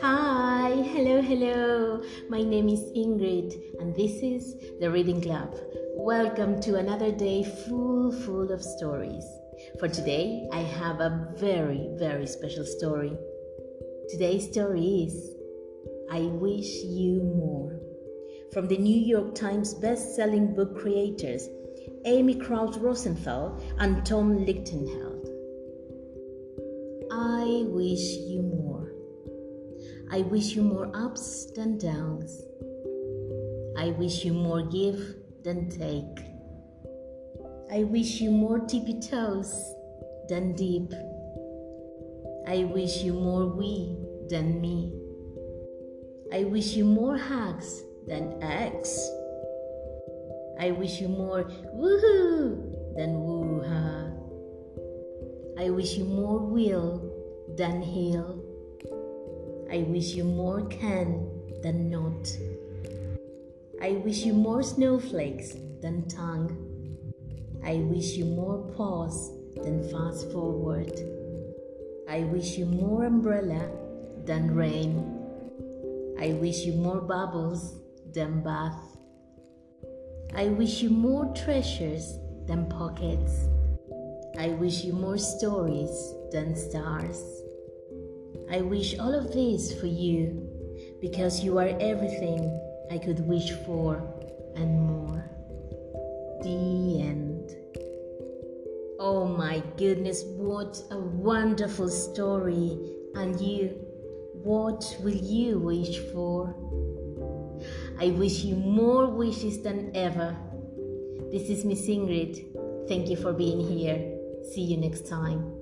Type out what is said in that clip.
Hi, hello, hello. My name is Ingrid, and this is the Reading Club. Welcome to another day full, full of stories. For today, I have a very, very special story. Today's story is I Wish You More. From the New York Times best-selling book creators Amy Krouse Rosenthal and Tom Lichtenheld. I wish you more. I wish you more ups than downs. I wish you more give than take. I wish you more tippy toes than deep. I wish you more we than me. I wish you more hugs than eggs. I wish you more woohoo than woo-ha. I wish you more will than heal. I wish you more can than not. I wish you more snowflakes than tongue. I wish you more pause than fast forward. I wish you more umbrella than rain. I wish you more bubbles than bath. I wish you more treasures than pockets. I wish you more stories than stars. I wish all of this for you because you are everything I could wish for and more. The end. Oh my goodness, what a wonderful story! And you, what will you wish for? I wish you more wishes than ever. This is Miss Ingrid. Thank you for being here. See you next time.